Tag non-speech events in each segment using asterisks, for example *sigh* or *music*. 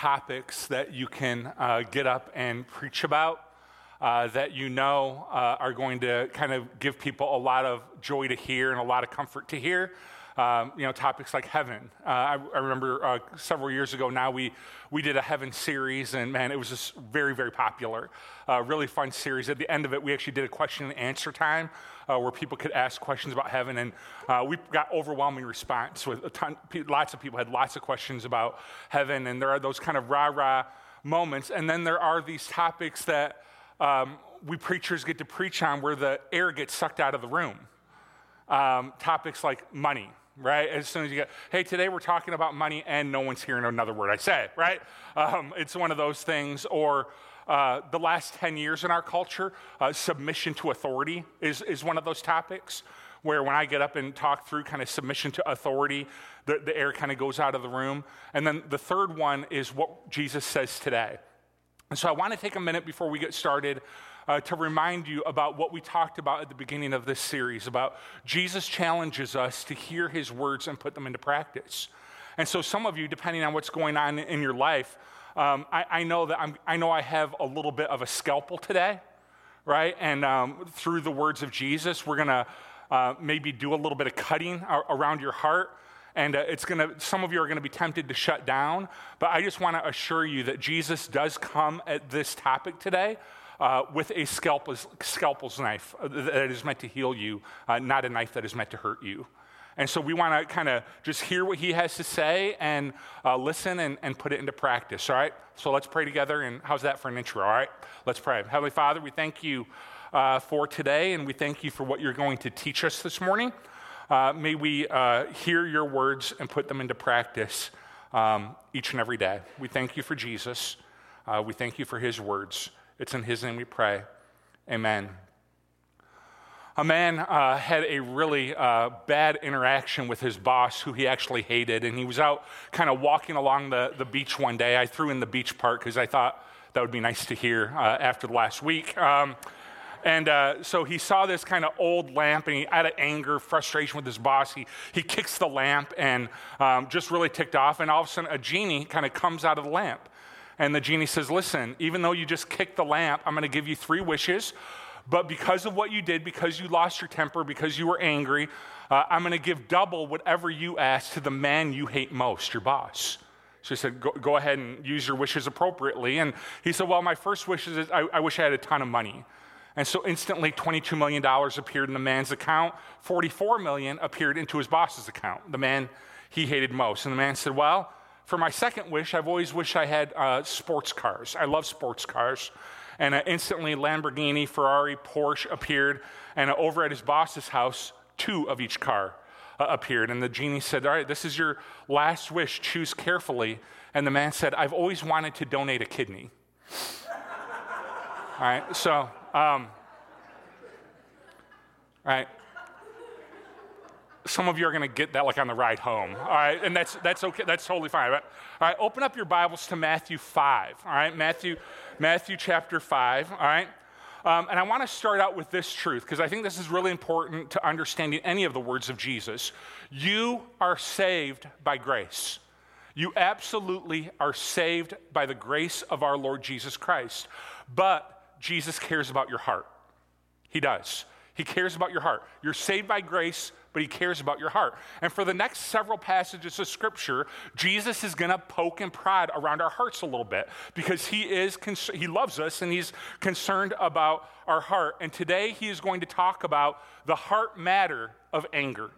topics that you can uh, get up and preach about uh, that you know uh, are going to kind of give people a lot of joy to hear and a lot of comfort to hear. Um, you know, topics like heaven. Uh, I, I, remember uh, several years ago now we, we did a heaven series, and man, it was just very, very popular. Uh, really fun series. At the end of it, we actually did a question and answer time uh, where people could ask questions about heaven, and uh, we got overwhelming response. With ton, lots of people had lots of questions about heaven, and there are those kind of rah rah moments, and then there are these topics that um, we preachers get to preach on where the air gets sucked out of the room. Um, topics like money, right? As soon as you get, hey, today we're talking about money, and no one's hearing another word I say, right? Um, it's one of those things. Or uh, the last 10 years in our culture, uh, submission to authority is, is one of those topics where when I get up and talk through kind of submission to authority, the, the air kind of goes out of the room. And then the third one is what Jesus says today. And so I want to take a minute before we get started uh, to remind you about what we talked about at the beginning of this series about Jesus challenges us to hear his words and put them into practice. And so some of you, depending on what's going on in your life, um, I, I, know that I'm, I know I have a little bit of a scalpel today, right? And um, through the words of Jesus, we're to uh, maybe do a little bit of cutting around your heart and uh, it's going to some of you are going to be tempted to shut down but i just want to assure you that jesus does come at this topic today uh, with a scalpel's, scalpel's knife uh, that is meant to heal you uh, not a knife that is meant to hurt you and so we want to kind of just hear what he has to say and uh, listen and, and put it into practice all right so let's pray together and how's that for an intro all right let's pray heavenly father we thank you uh, for today and we thank you for what you're going to teach us this morning may we hear your words and put them into practice um, each and every day. We thank you for Jesus. Uh, we thank you for his words. It's in his name we pray. Amen. A man uh, had a really uh, bad interaction with his boss, who he actually hated, and he was out kind of walking along the, the beach one day. I threw in the beach part because I thought that would be nice to hear uh, after the last week. Um, and uh, so he saw this kind of old lamp, and he, out of anger, frustration with his boss, he, he kicks the lamp and um, just really ticked off. And all of a sudden, a genie kind of comes out of the lamp. And the genie says, Listen, even though you just kicked the lamp, I'm going to give you three wishes. But because of what you did, because you lost your temper, because you were angry, uh, I'm going to give double whatever you ask to the man you hate most, your boss. So he said, go, go, ahead and use your wishes appropriately. And he said, Well, my first wish is I, I wish I had a ton of money. And so instantly $22 million appeared in the man's account. 44 million appeared into his boss's account, the man he hated most. And the man said, Well, for my second wish, I've always wished I had uh, sports cars. I love sports cars. And uh, instantly Lamborghini, Ferrari, Porsche appeared. And uh, over at his boss's house, two of each car uh, appeared. And the genie said, All right, this is your last wish. Choose carefully. And the man said, I've always wanted to donate a kidney. *laughs* All right, so um, right? Some of you are going to get that like on the ride home, all right? And that's, that's okay, that's totally fine. Right? All right, open up your Bibles to Matthew 5, all right? Matthew, Matthew chapter 5, all right? Um, and I want to start out with this truth because I think this is really important to understanding any of the words of Jesus. You are saved by grace. You absolutely are saved by the grace of our Lord Jesus Christ. But Jesus cares about your heart. He does. He cares about your heart. You're saved by grace, but he cares about your heart. And for the next several passages of scripture, Jesus is going to poke and prod around our hearts a little bit because he is he loves us and he's concerned about our heart. And today he is going to talk about the heart matter of anger.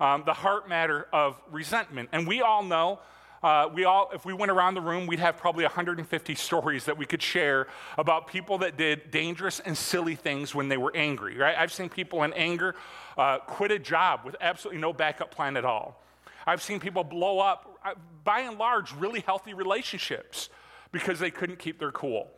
Um, the heart matter of resentment. And we all know uh, we all, if we went around the room, we'd have probably 150 stories that we could share about people that did dangerous and silly things when they were angry, right? I've seen people in anger uh, quit a job with absolutely no backup plan at all. I've seen people blow up, uh, by and large, really healthy relationships because they couldn't keep their cool.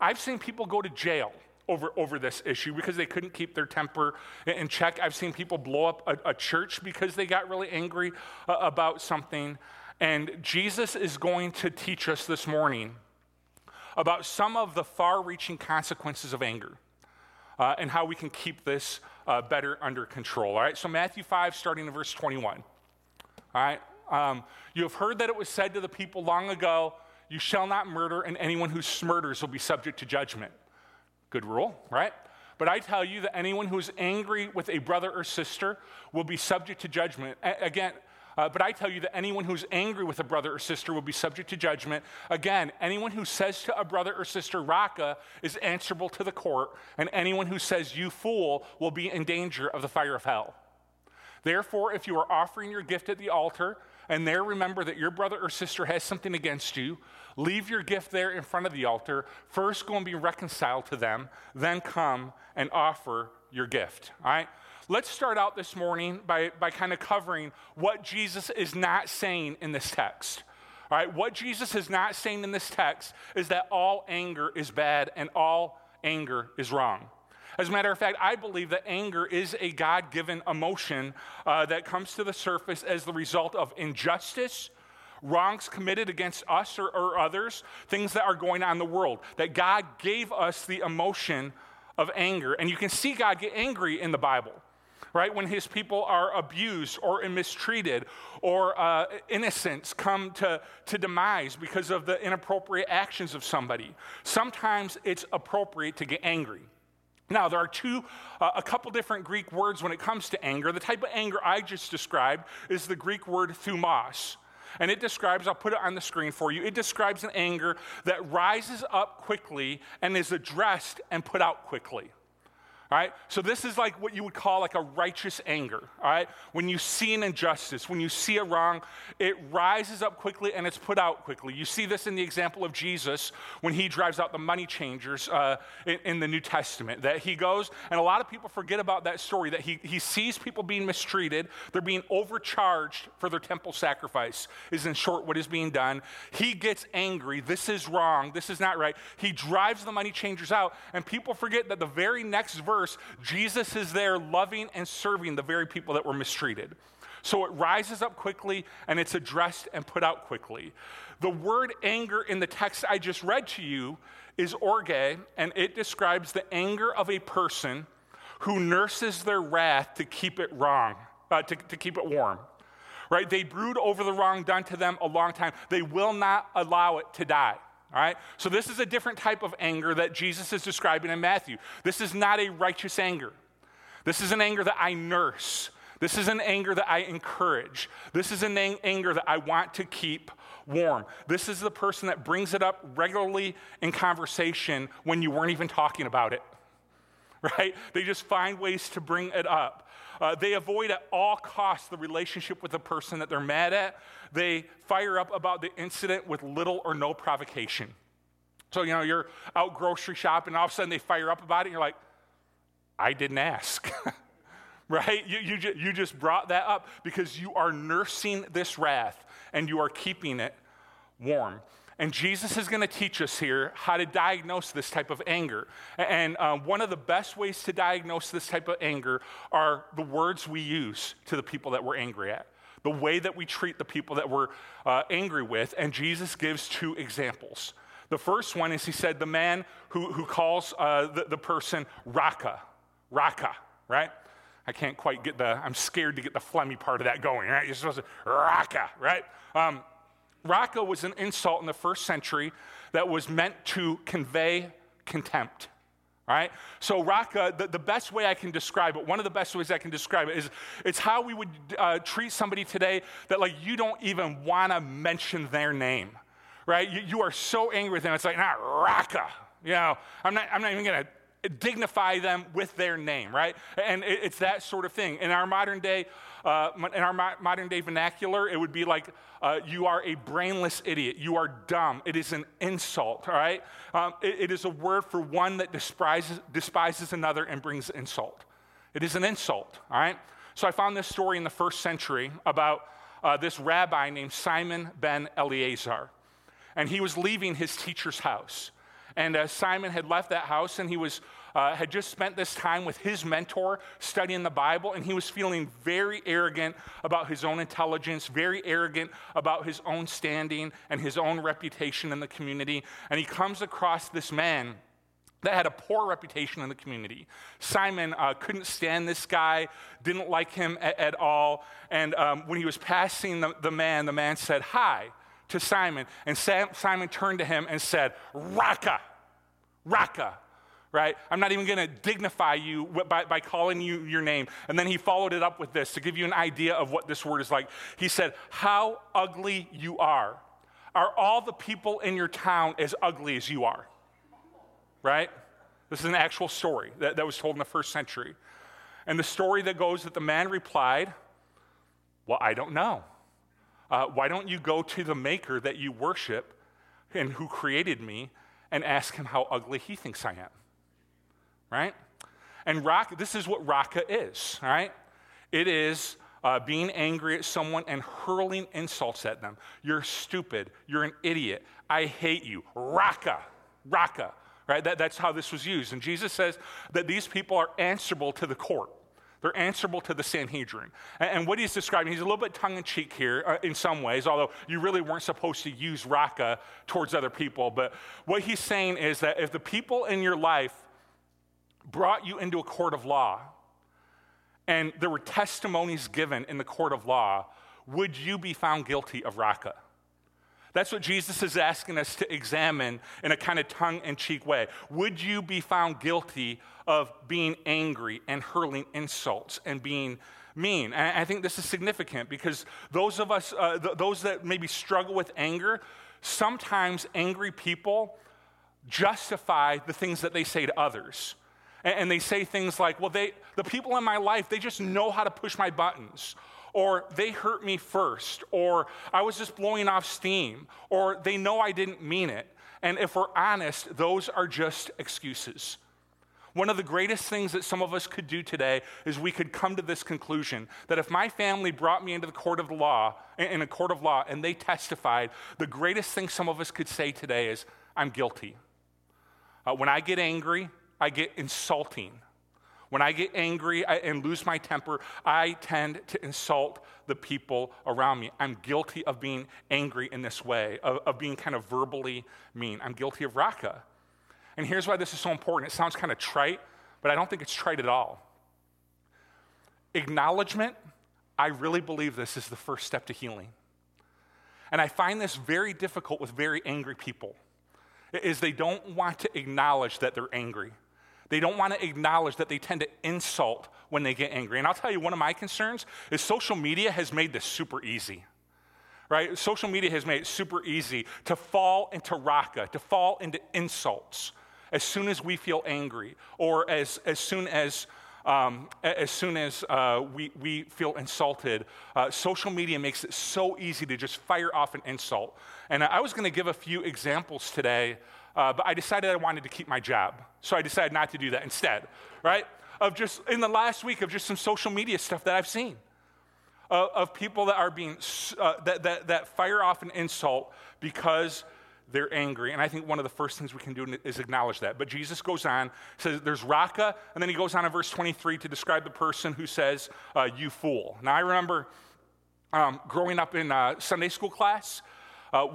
I've seen people go to jail over, over this issue because they couldn't keep their temper in check. I've seen people blow up a, a church because they got really angry uh, about something. And Jesus is going to teach us this morning about some of the far reaching consequences of anger uh, and how we can keep this uh, better under control. All right, so Matthew 5, starting in verse 21. All right, um, you have heard that it was said to the people long ago, You shall not murder, and anyone who murders will be subject to judgment. Good rule, right? But I tell you that anyone who is angry with a brother or sister will be subject to judgment. A- again, uh, but I tell you that anyone who's angry with a brother or sister will be subject to judgment. Again, anyone who says to a brother or sister, Raca, is answerable to the court, and anyone who says, You fool, will be in danger of the fire of hell. Therefore, if you are offering your gift at the altar, and there remember that your brother or sister has something against you, leave your gift there in front of the altar. First, go and be reconciled to them, then come and offer your gift. All right? Let's start out this morning by, by kind of covering what Jesus is not saying in this text. All right, what Jesus is not saying in this text is that all anger is bad and all anger is wrong. As a matter of fact, I believe that anger is a God given emotion uh, that comes to the surface as the result of injustice, wrongs committed against us or, or others, things that are going on in the world. That God gave us the emotion of anger. And you can see God get angry in the Bible right? When his people are abused or mistreated or uh, innocents come to, to demise because of the inappropriate actions of somebody. Sometimes it's appropriate to get angry. Now, there are two, uh, a couple different Greek words when it comes to anger. The type of anger I just described is the Greek word thumos. And it describes, I'll put it on the screen for you, it describes an anger that rises up quickly and is addressed and put out quickly. All right? So this is like what you would call like a righteous anger. All right? When you see an injustice, when you see a wrong, it rises up quickly and it's put out quickly. You see this in the example of Jesus when he drives out the money changers uh, in, in, the New Testament. That he goes, and a lot of people forget about that story, that he, he sees people being mistreated, they're being overcharged for their temple sacrifice, is in short what is being done. He gets angry. This is wrong. This is not right. He drives the money changers out, and people forget that the very next verse Jesus is there loving and serving the very people that were mistreated. So it rises up quickly and it's addressed and put out quickly. The word anger in the text I just read to you is orge, and it describes the anger of a person who nurses their wrath to keep it wrong, uh, to, to keep it warm. Right? They brood over the wrong done to them a long time. They will not allow it to die. All right? So, this is a different type of anger that Jesus is describing in Matthew. This is not a righteous anger. This is an anger that I nurse. This is an anger that I encourage. This is an ang- anger that I want to keep warm. This is the person that brings it up regularly in conversation when you weren't even talking about it. *laughs* Right? They just find ways to bring it up. Uh, they avoid at all costs the relationship with the person that they're mad at. They fire up about the incident with little or no provocation. So, you know, you're out grocery shopping, and all of a sudden they fire up about it, and you're like, I didn't ask. *laughs* right? You, you, ju- you just brought that up because you are nursing this wrath and you are keeping it warm. And Jesus is going to teach us here how to diagnose this type of anger. And um, one of the best ways to diagnose this type of anger are the words we use to the people that we're angry at, the way that we treat the people that we're uh, angry with. And Jesus gives two examples. The first one is he said, the man who, who calls uh, the, the person Raca, Raca, right? I can't quite get the, I'm scared to get the phlegmy part of that going, right? You're supposed to, Raca, right? Um, Raca was an insult in the first century that was meant to convey contempt. Right? So, Raca, the, the best way I can describe it, one of the best ways I can describe it is it's how we would uh, treat somebody today that, like, you don't even want to mention their name. Right? You, you, are so angry with them. It's like, nah, Raca. You know, I'm not, I'm not even going to dignify them with their name, right? And it's that sort of thing. In our modern day, uh, in our mo- modern day vernacular, it would be like, uh, you are a brainless idiot. You are dumb. It is an insult, all right? Um, it, it is a word for one that despises, despises another and brings insult. It is an insult, all right? So I found this story in the first century about uh, this rabbi named Simon ben Eleazar. And he was leaving his teacher's house. And uh, Simon had left that house and he was, uh, had just spent this time with his mentor studying the Bible, and he was feeling very arrogant about his own intelligence, very arrogant about his own standing and his own reputation in the community. And he comes across this man that had a poor reputation in the community. Simon uh, couldn't stand this guy, didn't like him at, at all. And um, when he was passing the, the man, the man said, Hi to Simon, and Simon turned to him and said, Raca, Raca, right? I'm not even going to dignify you by, by calling you your name. And then he followed it up with this to give you an idea of what this word is like. He said, How ugly you are. Are all the people in your town as ugly as you are? Right? This is an actual story that, that was told in the first century. And the story that goes that the man replied, Well, I don't know. Uh, why don't you go to the maker that you worship and who created me and ask him how ugly he thinks I am? Right? And rock, this is what raca is, right? It is uh, being angry at someone and hurling insults at them. You're stupid. You're an idiot. I hate you. Raca, raca, right? That, that's how this was used. And Jesus says that these people are answerable to the court. They're answerable to the Sanhedrin. And, what he's describing, he's a little bit tongue in cheek here uh, in some ways, although you really weren't supposed to use raca towards other people. But what he's saying is that if the people in your life brought you into a court of law, and there were testimonies given in the court of law, would you be found guilty of raca? That's what Jesus is asking us to examine in a kind of tongue in cheek way. Would you be found guilty of being angry and hurling insults and being mean? And I think this is significant because those of us, uh, th- those that maybe struggle with anger, sometimes angry people justify the things that they say to others. And, they say things like, well, they, the people in my life, they just know how to push my buttons. Or they hurt me first. Or I was just blowing off steam. Or they know I didn't mean it. And if we're honest, those are just excuses. One of the greatest things that some of us could do today is we could come to this conclusion that if my family brought me into the court of the law, in a court of law, and they testified, the greatest thing some of us could say today is, I'm guilty. Uh, when I get angry, I get insulting. When I get angry and lose my temper, I tend to insult the people around me. I'm guilty of being angry in this way, of, of being kind of verbally mean. I'm guilty of raca. And here's why this is so important. It sounds kind of trite, but I don't think it's trite at all. Acknowledgement, I really believe this is the first step to healing. And I find this very difficult with very angry people, is they don't want to acknowledge that they're angry. They don't want to acknowledge that they tend to insult when they get angry. And I'll tell you, one of my concerns is social media has made this super easy. Right? Social media has made it super easy to fall into raca, to fall into insults as soon as we feel angry or as, as soon as um, as soon as uh, we, we feel insulted, uh, social media makes it so easy to just fire off an insult. And I was going to give a few examples today uh, but I decided I wanted to keep my job. So I decided not to do that instead, right? Of just, in the last week, of just some social media stuff that I've seen. Uh, of people that are being, uh, that, that, that fire off an insult because they're angry. And I think one of the first things we can do is acknowledge that. But Jesus goes on, says there's raca, and then he goes on in verse 23 to describe the person who says, uh, You fool. Now, I remember um, growing up in uh, Sunday school class, uh,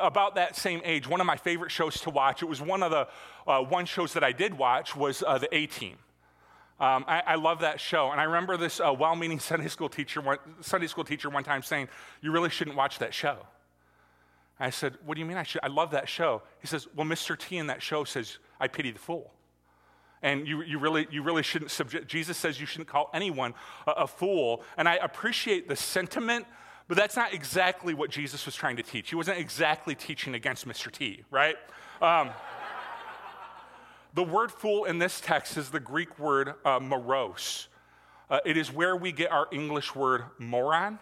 about that same age, one of my favorite shows to watch, it was one of the uh, one shows that I did watch was uh, the A Team. Um, I, I, love that show, and I remember this uh, well-meaning *laughs* Sunday school teacher, Sunday school teacher, one time saying, "You really shouldn't watch that show." I said, "What do you mean I should? I love that show." He says, "Well, Mr. T in that show says I pity the fool." and you, you, really, you really shouldn't subject jesus says you shouldn't call anyone a, a, fool and i appreciate the sentiment but that's not exactly what Jesus was trying to teach. He wasn't exactly teaching against Mr. T, right? Um, the word fool in this text is the Greek word uh, moros. Uh, it is where we get our English word moron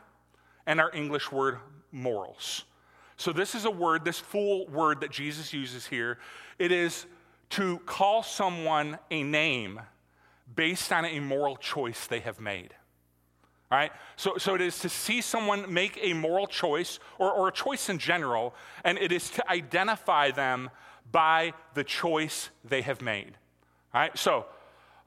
and our English word morals. So, this is a word, this fool word that Jesus uses here. It is to call someone a name based on a moral choice they have made. All right? So, so it is to see someone make a moral choice or, or a choice in general, and it is to identify them by the choice they have made. All right? So,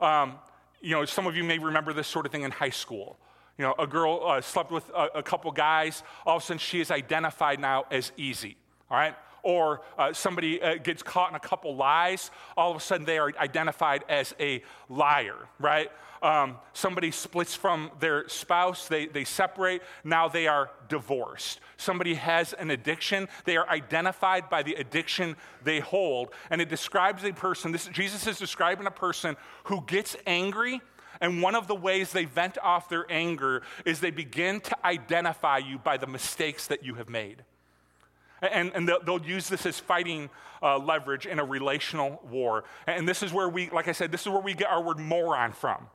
um, you know, some of you may remember this sort of thing in high school. You know, a girl uh, slept with a, a couple guys, all of a sudden she is identified now as easy. All right? or uh, somebody uh, gets caught in a couple lies, all of a sudden they are identified as a liar, right? Um, somebody splits from their spouse, they, they separate, now they are divorced. Somebody has an addiction, they are identified by the addiction they hold. And it describes a person, this, Jesus is describing a person who gets angry. And one of the ways they vent off their anger is they begin to identify you by the mistakes that you have made. And, and they'll, they'll, use this as fighting uh, leverage in a relational war. And this is where we, like I said, this is where we get our word moron from,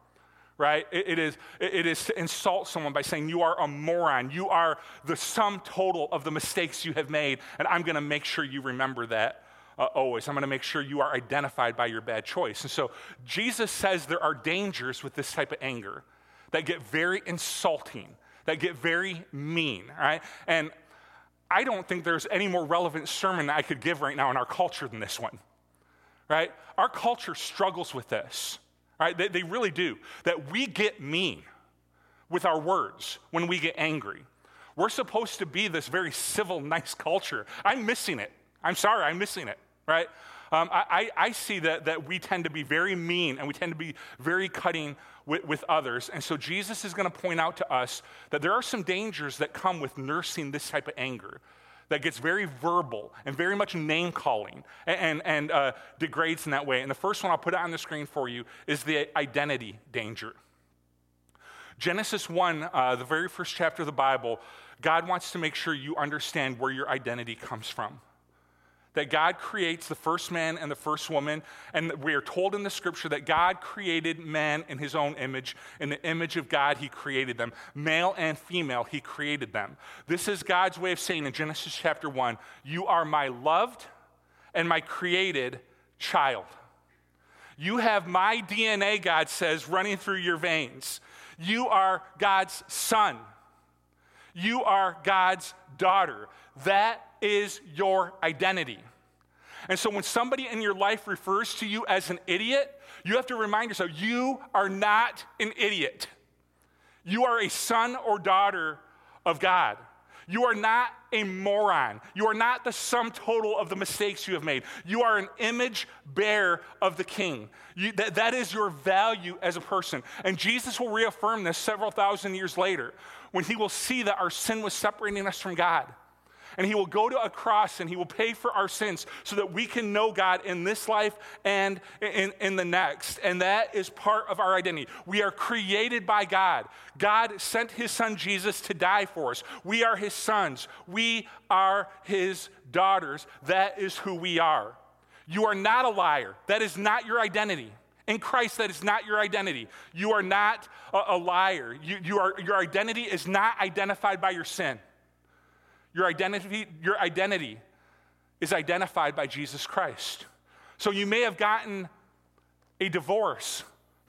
right? it, it is, it is to insult someone by saying, You are a moron. You are the sum total of the mistakes you have made, and I'm going to make sure you remember that. Uh, always. I'm going to make sure you are identified by your bad choice. And so Jesus says there are dangers with this type of anger that get very insulting, that get very mean, right? And I don't think there's any more relevant sermon I could give right now in our culture than this one, right? Our culture struggles with this, right? They, they really do. That we get mean with our words when we get angry. We're supposed to be this very civil, nice culture. I'm missing it. I'm sorry, I'm missing it, right? Um, I, I, see that, that we tend to be very mean and we tend to be very cutting with, with others. And so Jesus is going to point out to us that there are some dangers that come with nursing this type of anger that gets very verbal and very much name calling and, and, and uh, degrades in that way. And the first one I'll put on the screen for you is the identity danger. Genesis 1, uh, the very first chapter of the Bible, God wants to make sure you understand where your identity comes from that God creates the first man and the first woman. And we are told in the scripture that God created man in his own image. In the image of God, he created them. Male and female, he created them. This is God's way of saying in Genesis chapter 1 You are my loved and my created child. You have my DNA, God says, running through your veins. You are God's son. You are God's daughter. That is your identity. And so when somebody in your life refers to you as an idiot, you have to remind yourself you are not an idiot. You are a son or daughter of God. You are not a moron. You are not the sum total of the mistakes you have made. You are an image bearer of the King. You, that, that is your value as a person. And Jesus will reaffirm this several thousand years later when he will see that our sin was separating us from God and he will go to a cross and he will pay for our sins so that we can know God in this life and in, in the next. And that is part of our identity. We are created by God. God sent his son Jesus to die for us. We are his sons, we are his daughters. That is who we are. You are not a liar, that is not your identity. In Christ, that is not your identity. You are not a, a liar. You, you are, your identity is not identified by your sin. Your identity, your identity is identified by Jesus Christ. So you may have gotten a divorce,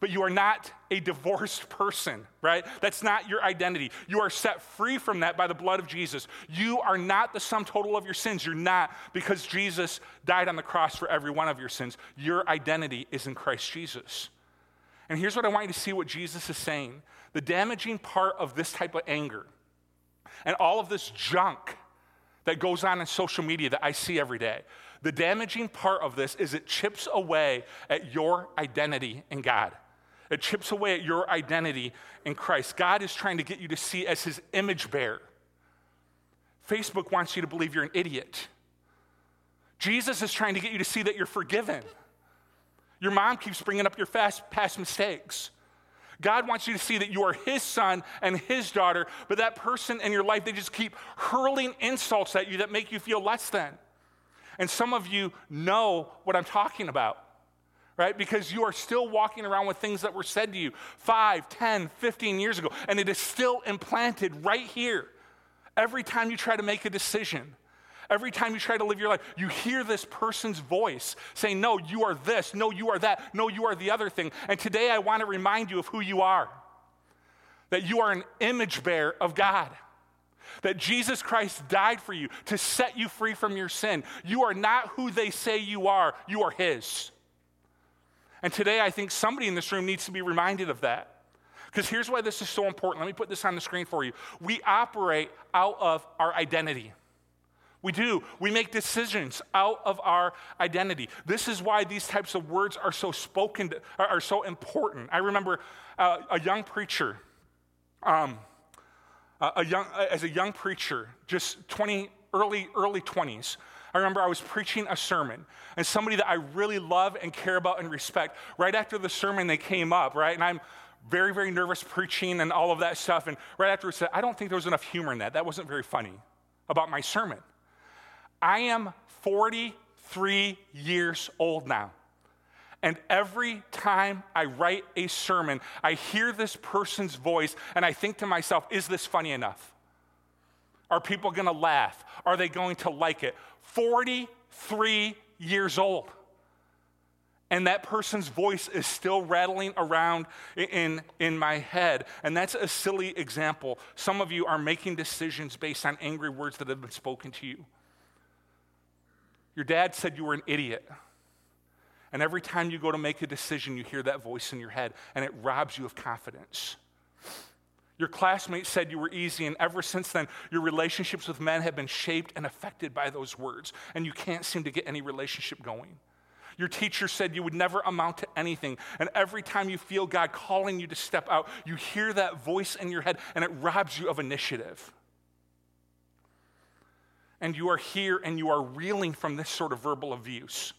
but you are not a divorced *laughs* person, right? That's not your identity. You are set free from that by the blood of Jesus. You are not the sum total of your sins. You're not because Jesus died on the cross for every one of your sins. Your identity is in Christ Jesus. And here's what I want you to see what Jesus is saying. The damaging part of this type of anger and all of this junk that goes on in social media that I see every day. The damaging part of this is it chips away at your identity in God. It chips away at your identity in Christ. God is trying to get you to see as his image bearer. Facebook wants you to believe you're an idiot. Jesus is trying to get you to see that you're forgiven. Your mom keeps bringing up your past mistakes. God wants you to see that you are His son and His daughter, but that person in your life, they just keep hurling insults at you that make you feel less than. And some of you know what I'm talking about, right? Because you are still walking around with things that were said to you 5, 10, 15 years ago, and it is still implanted right here every time you try to make a decision. Every time you try to live your life, you hear this person's voice saying, No, you are this. No, you are that. No, you are the other thing. And today I want to remind you of who you are that you are an image bearer of God. That Jesus Christ died for you to set you free from your sin. You are not who they say you are, you are His. And today I think somebody in this room needs to be reminded of that. Because here's why this is so important. Let me put this on the screen for you. We operate out of our identity. We do. We make decisions out of our identity. This is why these types of words are so spoken, to, are, so important. I remember uh, a young preacher, um, a young, as a young preacher, just 20, early, early 20s. I remember I was preaching a sermon, and somebody that I really love and care about and respect, right after the sermon, they came up, right? And I'm very, very nervous preaching and all of that stuff. And right after it said, I don't think there was enough humor in that. That wasn't very funny about my sermon. I am 43 years old now. And every time I write a sermon, I hear this person's voice and I think to myself, is this funny enough? Are people gonna laugh? Are they going to like it? 43 years old. And that person's voice is still rattling around in, in my head. And that's a silly example. Some of you are making decisions based on angry words that have been spoken to you. Your dad said you were an idiot. And every time you go to make a decision, you hear that voice in your head, and it robs you of confidence. Your classmate said you were easy, and ever since then, your relationships with men have been shaped and affected by those words, and you can't seem to get any relationship going. Your teacher said you would never amount to anything, and every time you feel God calling you to step out, you hear that voice in your head, and it robs you of initiative and you are here and you are reeling from this sort of verbal abuse.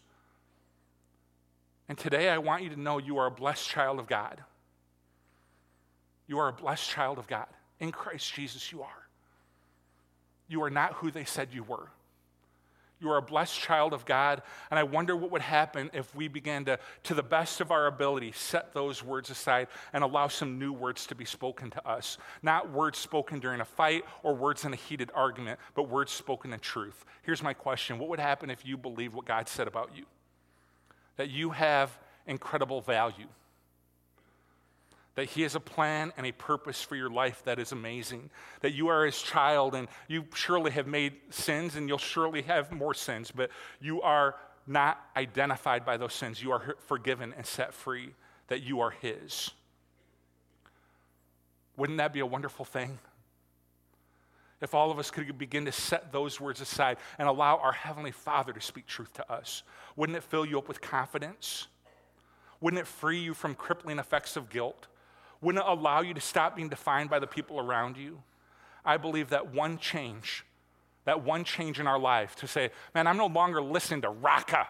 And today I want you to know you are a blessed child of God. You are a blessed child of God. In Christ Jesus, you are. You are not who they said you were. You are a blessed child of God. And I wonder what would happen if we began to, to the best of our ability, set those words aside and allow some new words to be spoken to us. Not words spoken during a fight or words in a heated argument, but words spoken in truth. Here's my question What would happen if you believed what God said about you? That you have incredible value that He has a plan and a purpose for your life that is amazing. That you are His child and you surely have made sins and you'll surely have more sins, but you are not identified by those sins. You are forgiven and set free, that you are His. Wouldn't that be a wonderful thing? If all of us could begin to set those words aside and allow our Heavenly Father to speak truth to us, wouldn't it fill you up with confidence? Wouldn't it free you from crippling effects of guilt? Wouldn't allow you to stop being defined by the people around you. I believe that one change, that one change in our life to say, man, I'm no longer listening to Raca.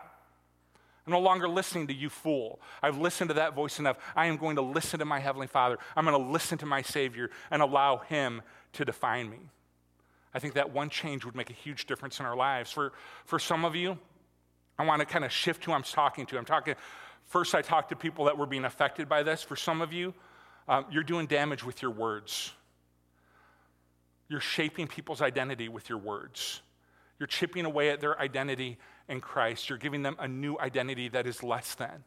I'm no longer listening to you, fool. I've listened to that voice enough. I am going to listen to my Heavenly Father. I'm going to listen to my Savior and allow Him to define me. I think that one change would make a huge difference in our lives. For, for some of you, I want to kind of shift who I'm talking to. I'm talking, first, I talked to people that were being affected by this. For some of you, um, you're doing damage with your words. You're shaping people's identity with your words. You're chipping away at their identity in Christ. You're giving them a new identity that is less than.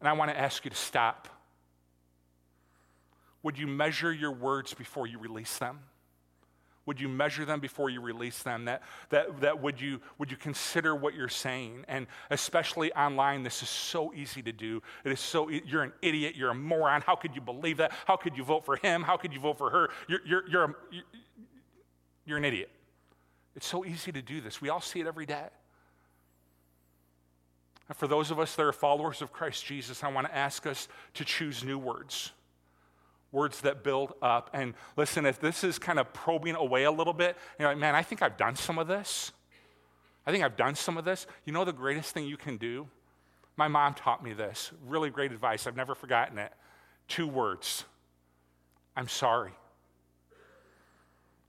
And I want to ask you to stop. Would you measure your words before you release them? Would you measure them before you release them? That, that, that would, you, would you consider what you're saying? And especially online, this is so easy to do. It is so, you're an idiot, you're a moron. How could you believe that? How could you vote for him? How could you vote for her? You're, you're, you're, a, you're an idiot. It's so easy to do this. We all see it every day. And for those of us that are followers of Christ Jesus, I want to ask us to choose new words words that build up. And listen, if this is kind of probing away a little bit, you're like, man, I think I've done some of this. I think I've done some of this. You know the greatest thing you can do? My mom taught me this. Really great advice. I've never forgotten it. Two words I'm sorry.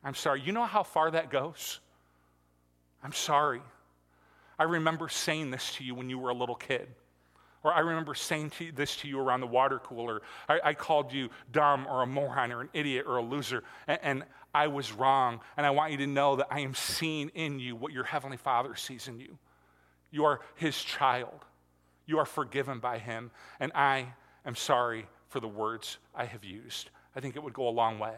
I'm sorry. You know how far that goes? I'm sorry. I remember saying this to you when you were a little kid. Or I remember saying to this to you around the water cooler. I, I, called you dumb or a moron or an idiot or a loser, and, and I was wrong. And I want you to know that I am seeing in you what your Heavenly Father sees in you. You are His child, you are forgiven by Him, and I am sorry for the words I have used. I think it would go a long way.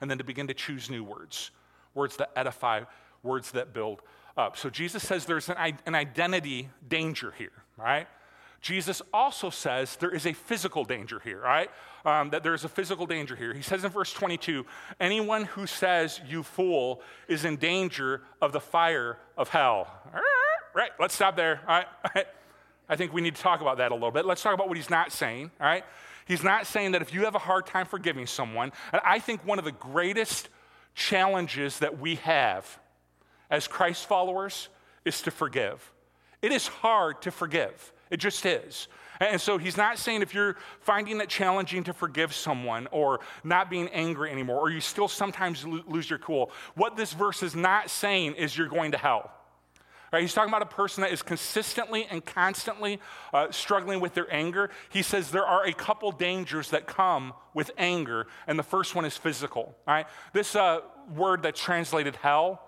And then to begin to choose new words, words that edify, words that build up. So Jesus says there's an, an identity danger here right? Jesus also says there is a physical danger here, right? Um, that there's a physical danger here. He says in verse 22 anyone who says, you fool, is in danger of the fire of hell. *laughs* Right, let's stop there. All right. *laughs* I think we need to talk about that a little bit. Let's talk about what he's not saying, all right? He's not saying that if you have a hard time forgiving someone, and I think one of the greatest challenges that we have as Christ followers is to forgive. It is hard to forgive. It just is. And so he's not saying if you're finding it challenging to forgive someone or not being angry anymore, or you still sometimes lose your cool. What this verse is not saying is you're going to hell. Right? He's talking about a person that is consistently and constantly uh, struggling with their anger. He says there are a couple dangers that come with anger, and the first one is physical. Right? This uh, word that's translated hell,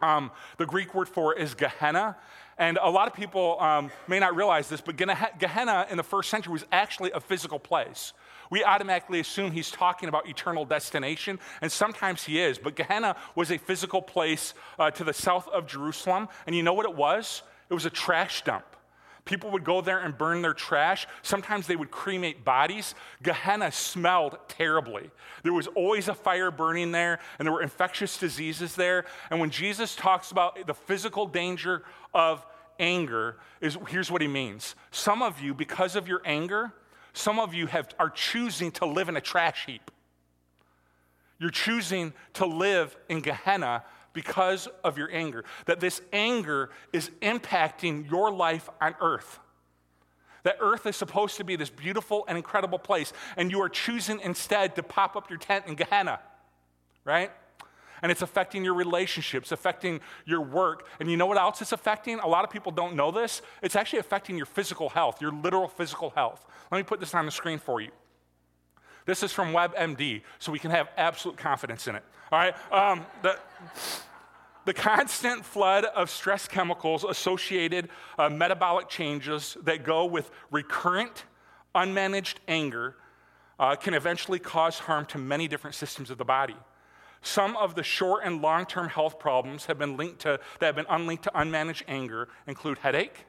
um, the Greek word for it is Gehenna. And a lot of people um, may not realize this, but Gehenna in the first century was actually a physical place we automatically assume he's talking about eternal destination, and sometimes he is. But Gehenna was a physical place uh, to the south of Jerusalem, and you know what it was? It was a trash dump. People would go there and burn their trash. Sometimes they would cremate bodies. Gehenna smelled terribly. There was always a fire burning there, and there were infectious diseases there. And when Jesus talks about the physical danger of anger, is here's what he means. Some of you, because of your anger, some of you have, are choosing to live in a trash heap. You're choosing to live in Gehenna because of your anger. That this anger is impacting your life on earth. That earth is supposed to be this beautiful and incredible place, and you are choosing instead to pop up your tent in Gehenna, right? and it's affecting your relationships, affecting your work. And you know what else it's affecting? A lot of people don't know this. It's actually affecting your physical health, your literal physical health. Let me put this on the screen for you. This is from WebMD, so we can have absolute confidence in it. All right? Um, the, the constant flood of stress chemicals associated uh, metabolic changes that go with recurrent, unmanaged anger uh, can eventually cause harm to many different systems of the body. Some of the short and long term health problems have been linked to, that have been unlinked to unmanaged anger include headache,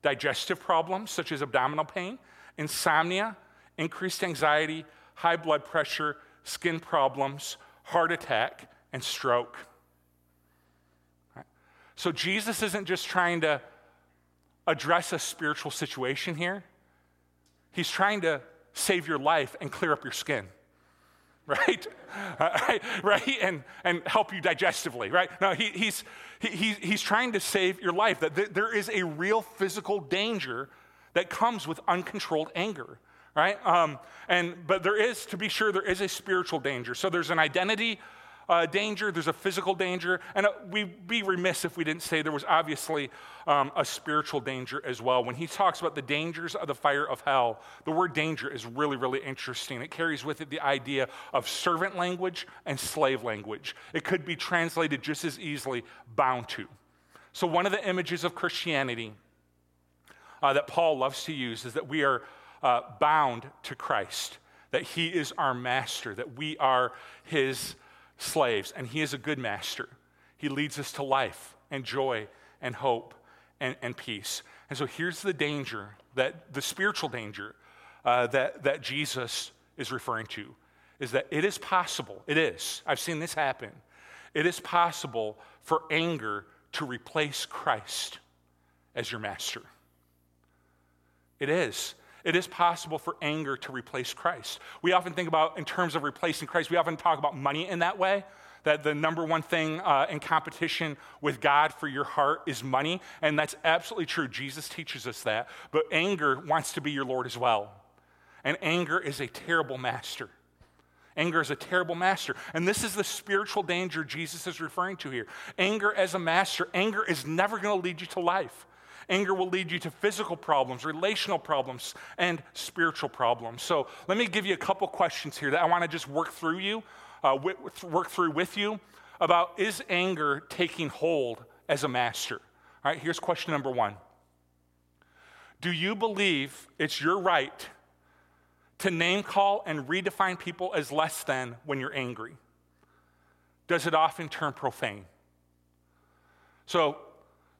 digestive problems such as abdominal pain, insomnia, increased anxiety, high blood pressure, skin problems, heart attack, and stroke. Right? So Jesus isn't just trying to address a spiritual situation here, He's trying to save your life and clear up your skin. *laughs* right? Uh, *laughs* right? And, and help you digestively, right? No, he, he's, he, he's trying to save your life. That th- there is a real physical danger that comes with uncontrolled anger, right? Um, and, but there is, to be sure, there is a spiritual danger. So there's an identity uh, danger, there's a physical danger, and uh, we'd be remiss if we didn't say there was obviously um, a spiritual danger as well. When he talks about the dangers of the fire of hell, the word danger is really, really interesting. It carries with it the idea of servant language and slave language. It could be translated just as easily bound to. So, one of the images of Christianity uh, that Paul loves to use is that we are uh, bound to Christ, that he is our master, that we are his slaves, and He is a good master. He leads us to life and joy and hope and, and peace. And so here's the danger that the spiritual danger uh, that, that Jesus is referring to is that it is possible, it is, I've seen this happen, it is possible for anger to replace Christ as your master. It is. It is possible for anger to replace Christ. We often think about, in terms of replacing Christ, we often talk about money in that way. That the number one thing uh, in competition with God for your heart is money. And that's absolutely true. Jesus teaches us that. But anger wants to be your Lord as well. And anger is a terrible master. Anger is a terrible master. And this is the spiritual danger Jesus is referring to here. Anger as a master, anger is never going to lead you to life. Anger will lead you to physical problems, relational problems, and spiritual problems. So let me give you a couple questions here that I want to just work through you, uh, work through with you about is anger taking hold as a master? All right, here's question number one. Do you believe it's your right to name call and redefine people as less than when you're angry? Does it often turn profane? So,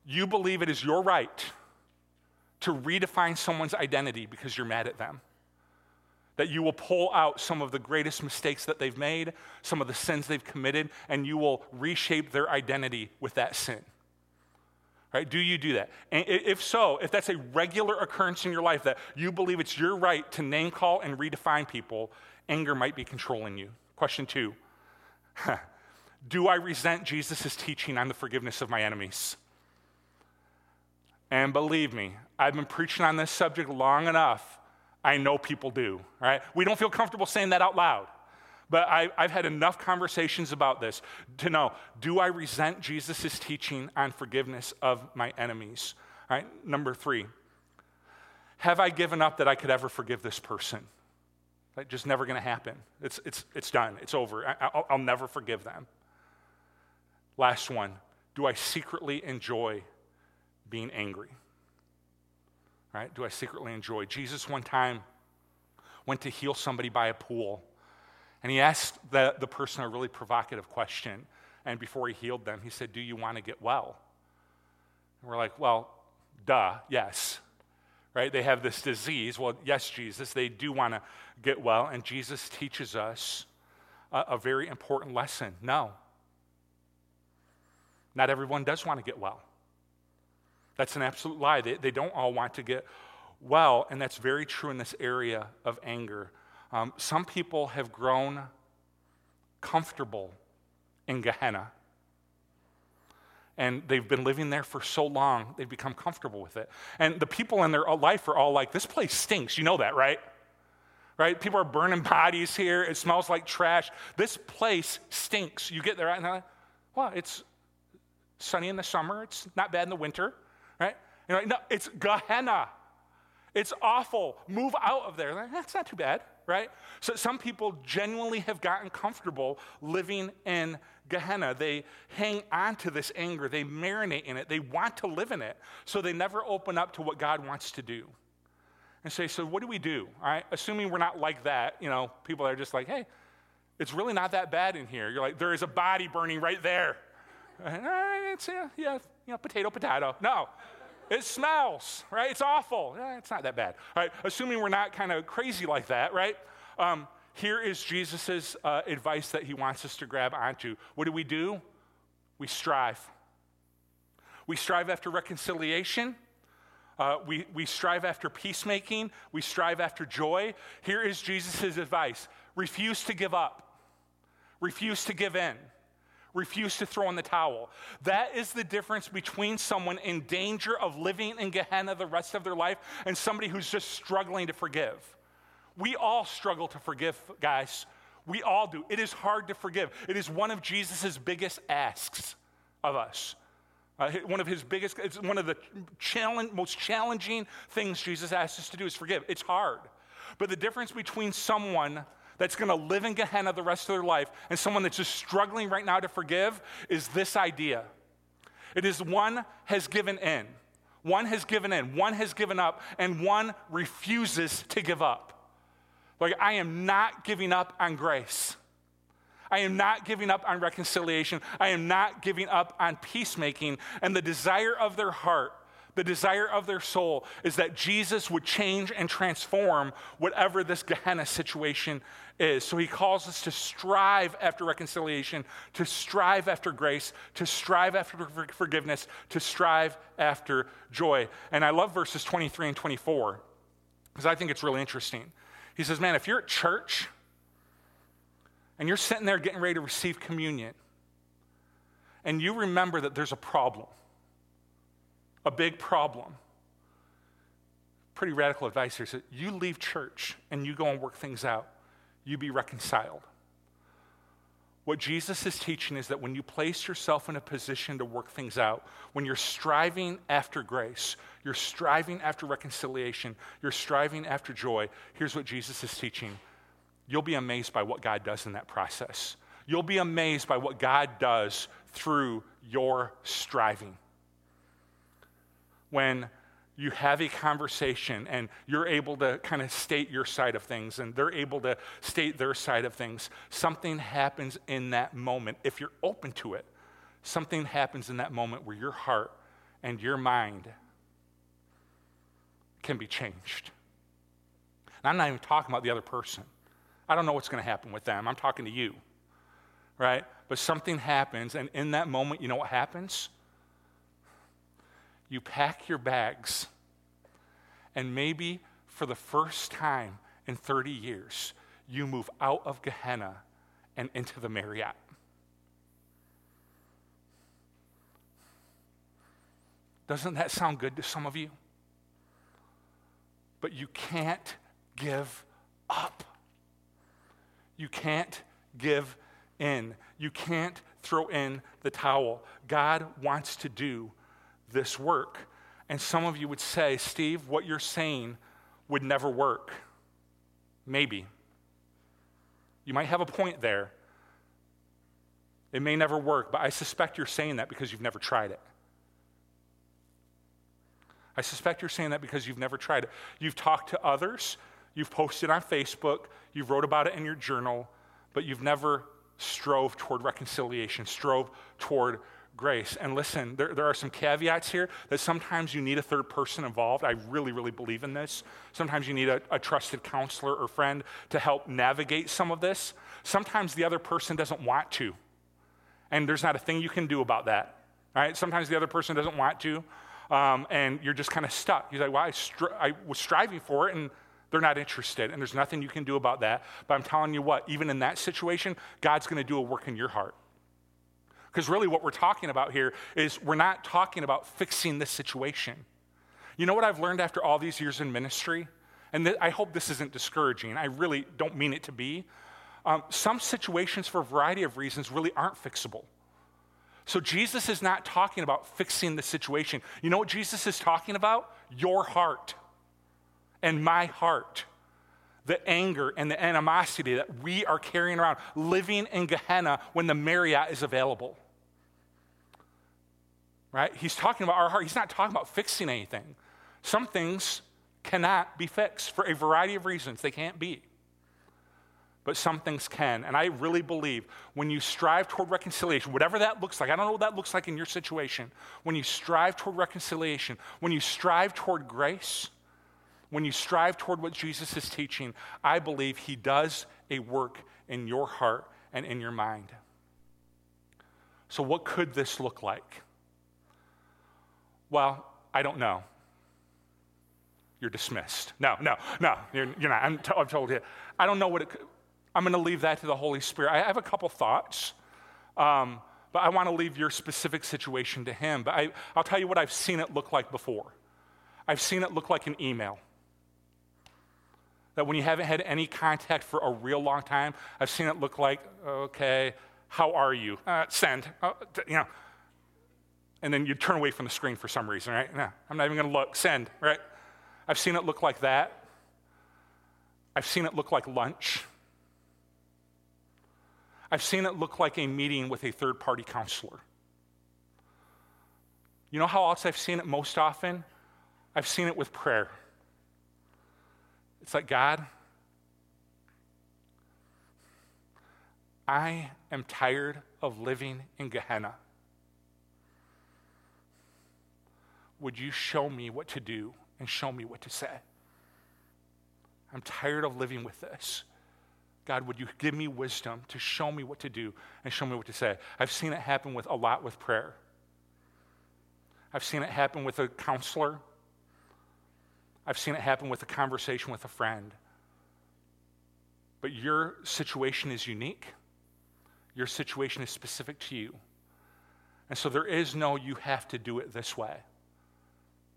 you believe it is your right to redefine someone's identity because you're mad at them. That you will pull out some of the greatest mistakes that they've made, some of the sins they've committed, and you will reshape their identity with that sin. Right? Do you do that? And if so, if that's a regular occurrence in your life that you believe it's your right to name call and redefine people, anger might be controlling you. Question two *laughs* Do I resent Jesus' teaching on the forgiveness of my enemies? And believe me, I've been preaching on this subject long enough. I know people do, right? We don't feel comfortable saying that out loud. But I, have had enough conversations about this to know do I resent Jesus' teaching on forgiveness of my enemies? All right, number three, have I given up that I could ever forgive this person? Right, just never going to happen. It's, it's, it's done, it's over. I, I'll, I'll never forgive them. Last one, do I secretly enjoy being angry. Right? Do I secretly enjoy? Jesus one time went to heal somebody by a pool, and he asked the, the person a really provocative question. And before he healed them, he said, Do you want to get well? And we're like, Well, duh, yes. Right? They have this disease. Well, yes, Jesus, they do want to get well. And Jesus teaches us a, a very important lesson. No. Not everyone does want to get well. That's an absolute lie. They, they don't all want to get well, and that's very true in this area of anger. Um, some people have grown comfortable in Gehenna. And they've been living there for so long, they've become comfortable with it. And the people in their life are all like, this place stinks. You know that, right? Right? People are burning bodies here. It smells like trash. This place stinks. You get there, and like, well, it's sunny in the summer, it's not bad in the winter right? You know, no, it's Gehenna. It's awful. Move out of there. That's not too bad, right? So some people genuinely have gotten comfortable living in Gehenna. They hang on to this anger. They marinate in it. They want to live in it. So they never open up to what God wants to do. And say, so what do we do? All right? Assuming we're not like that, you know, people are just like, hey, it's really not that bad in here. You're like, there is a body burning right there. *laughs* It's, yeah, yeah, you know, potato, potato. No. It smells, right? It's awful. Eh, it's not that bad. All right, assuming we're not kind of crazy like that, right? Um, here is Jesus' uh, advice that he wants us to grab onto. What do we do? We strive. We strive after reconciliation. Uh, we, we strive after peacemaking. We strive after joy. Here is Jesus' advice refuse to give up, refuse to give in refuse to throw in the towel. That is the difference between someone in danger of living in Gehenna the rest of their life and somebody who's just struggling to forgive. We all struggle to forgive, guys. We all do. It is hard to forgive. It is one of Jesus' biggest asks of us. Uh, one of his biggest, it's one of the challenge, most challenging things Jesus asks us to do is forgive. It's hard. But the difference between someone that's going to live in Gehenna the rest of their life and someone that's just struggling right now to forgive is this idea. It is one has given in, one has given in, one has given up, and one refuses to give up. Like, I am not giving up on grace. I am not giving up on reconciliation. I am not giving up on peacemaking. And the desire of their heart the desire of their soul is that Jesus would change and transform whatever this Gehenna situation is. So he calls us to strive after reconciliation, to strive after grace, to strive after forgiveness, to strive after joy. And I love verses 23 and 24 because I think it's really interesting. He says, Man, if you're at church and you're sitting there getting ready to receive communion, and you remember that there's a problem a big problem. Pretty radical advice here. So you leave church and you go and work things out. You be reconciled. What Jesus is teaching is that when you place yourself in a position to work things out, when you're striving after grace, you're striving after reconciliation, you're striving after joy, here's what Jesus is teaching. You'll be amazed by what God does in that process. You'll be amazed by what God does through your striving when you have a conversation and you're able to kind of state your side of things and they're able to state their side of things, something happens in that moment. If you're open to it, something happens in that moment where your heart and your mind can be changed. And I'm not even talking about the other person. I don't know what's going to happen with them. I'm talking to you, right? But something happens, and in that moment, you know what happens? You pack your bags, and maybe for the first time in 30 years, you move out of Gehenna and into the Marriott. Doesn't that sound good to some of you? But you can't give up. You can't give in. You can't throw in the towel. God wants to do this work. And some of you would say, Steve, what you're saying would never work. Maybe. You might have a point there. It may never work, but I suspect you're saying that because you've never tried it. I suspect you're saying that because you've never tried it. You've talked to others, you've posted on Facebook, you've wrote about it in your journal, but you've never strove toward reconciliation, strove toward grace. And listen, there, there are some caveats here that sometimes you need a third person involved. I really, really believe in this. Sometimes you need a, a trusted counselor or friend to help navigate some of this. Sometimes the other person doesn't want to, and there's not a thing you can do about that. Right? Sometimes the other person doesn't want to um, and you're just kind of stuck. You're like, well, I, stri- I was striving for it, and they're not interested, and there's nothing you can do about that. But I'm telling you what, even in that situation, God's going to do a work in your heart. Because really, what we're talking about here is we're not talking about fixing this situation. You know what I've learned after all these years in ministry? And th- I hope this isn't discouraging. I really don't mean it to be. Um, some situations, for a variety of reasons, really aren't fixable. So Jesus is not talking about fixing the situation. You know what Jesus is talking about? Your heart and my heart. The anger and the animosity that we are carrying around, living in Gehenna when the Marriott is available. Right? He's talking about our heart. He's not talking about fixing anything. Some things cannot be fixed for a variety of reasons. They can't be but some things can. And I really believe when you strive toward reconciliation, whatever that looks like, I don't know what that looks like in your situation, when you strive toward reconciliation, when you strive toward grace, when you strive toward what Jesus is teaching, I believe He does a work in your heart and in your mind. So, what could this look like? Well, I don't know. You're dismissed. No, no, no, you're, you're not. I'm, t- I'm told you. I don't know what it could. I'm going to leave that to the Holy Spirit. I have a couple thoughts, um, but I want to leave your specific situation to Him. But I, I'll tell you what I've seen it look like before. I've seen it look like an email. That when you haven't had any contact for a real long time, I've seen it look like, okay, how are you? Uh, send, uh, you know. And then you turn away from the screen for some reason, right? No, I'm not even going to look. Send, right? I've seen it look like that. I've seen it look like lunch. I've seen it look like a meeting with a third party counselor. You know how else I've seen it most often? I've seen it with prayer. It's like, God, I am tired of living in Gehenna. Would you show me what to do and show me what to say? I'm tired of living with this. God, would you give me wisdom to show me what to do and show me what to say? I've seen it happen with a lot with prayer. I've seen it happen with a counselor. I've seen it happen with a conversation with a friend. But your situation is unique. Your situation is specific to you. And so there is no, you have to do it this way.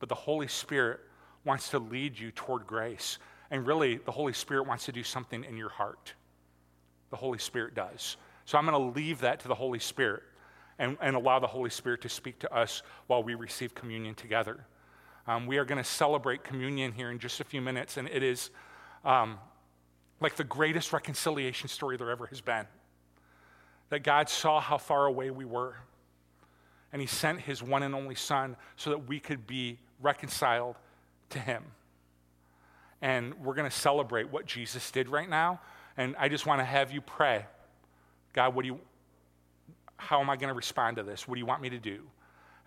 But the Holy Spirit wants to lead you toward grace. And really, the Holy Spirit wants to do something in your heart. The Holy Spirit does. So I'm going to leave that to the Holy Spirit and, and allow the Holy Spirit to speak to us while we receive communion together. Um, we are going to celebrate communion here in just a few minutes, and it is um, like the greatest reconciliation story there ever has been. That God saw how far away we were, and He sent His one and only Son so that we could be reconciled to Him and we're going to celebrate what Jesus did right now. And I just want to have you pray God, what do you, how am I going to respond to this? What do you want me to do?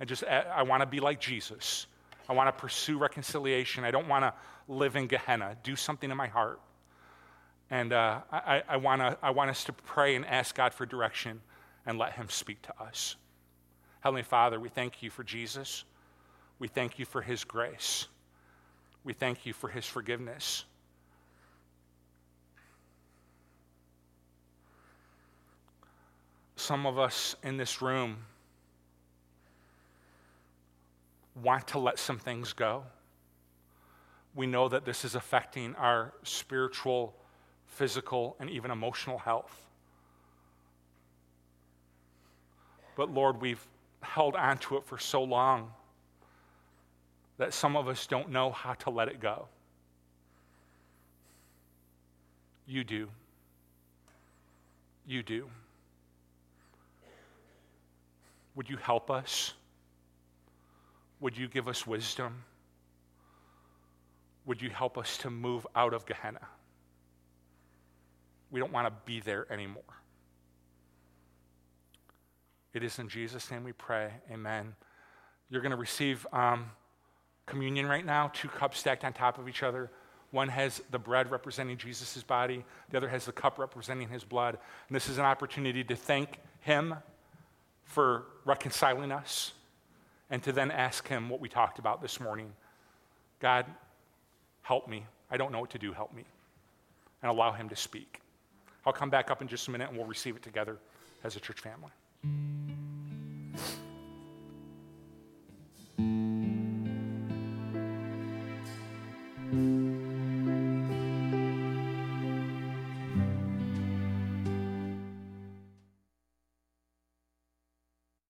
And just, I want to be like Jesus. I want to pursue reconciliation. I don't want to live in Gehenna. Do something in my heart. And uh, I, I, wanna, I want us to pray and ask God for direction and let Him speak to us. Heavenly Father, we thank you for Jesus. We thank you for His grace. We thank you for His forgiveness. Some of us in this room want to let some things go. We know that this is affecting our spiritual, physical, and even emotional health. But Lord, we've held on to it for so long that some of us don't know how to let it go. You do. You do. Would you help us? Would you give us wisdom? Would you help us to move out of Gehenna? We don't want to be there anymore. It is in Jesus' name we pray. Amen. You're going to receive um, communion right now, two cups stacked on top of each other. One has the bread representing Jesus' body, the other has the cup representing his blood. And this is an opportunity to thank him for reconciling us and to then ask Him what we talked about this morning God, help me. I don't know what to do. Help me. And allow Him to speak. I'll come back up in just a minute and we'll receive it together as a church family.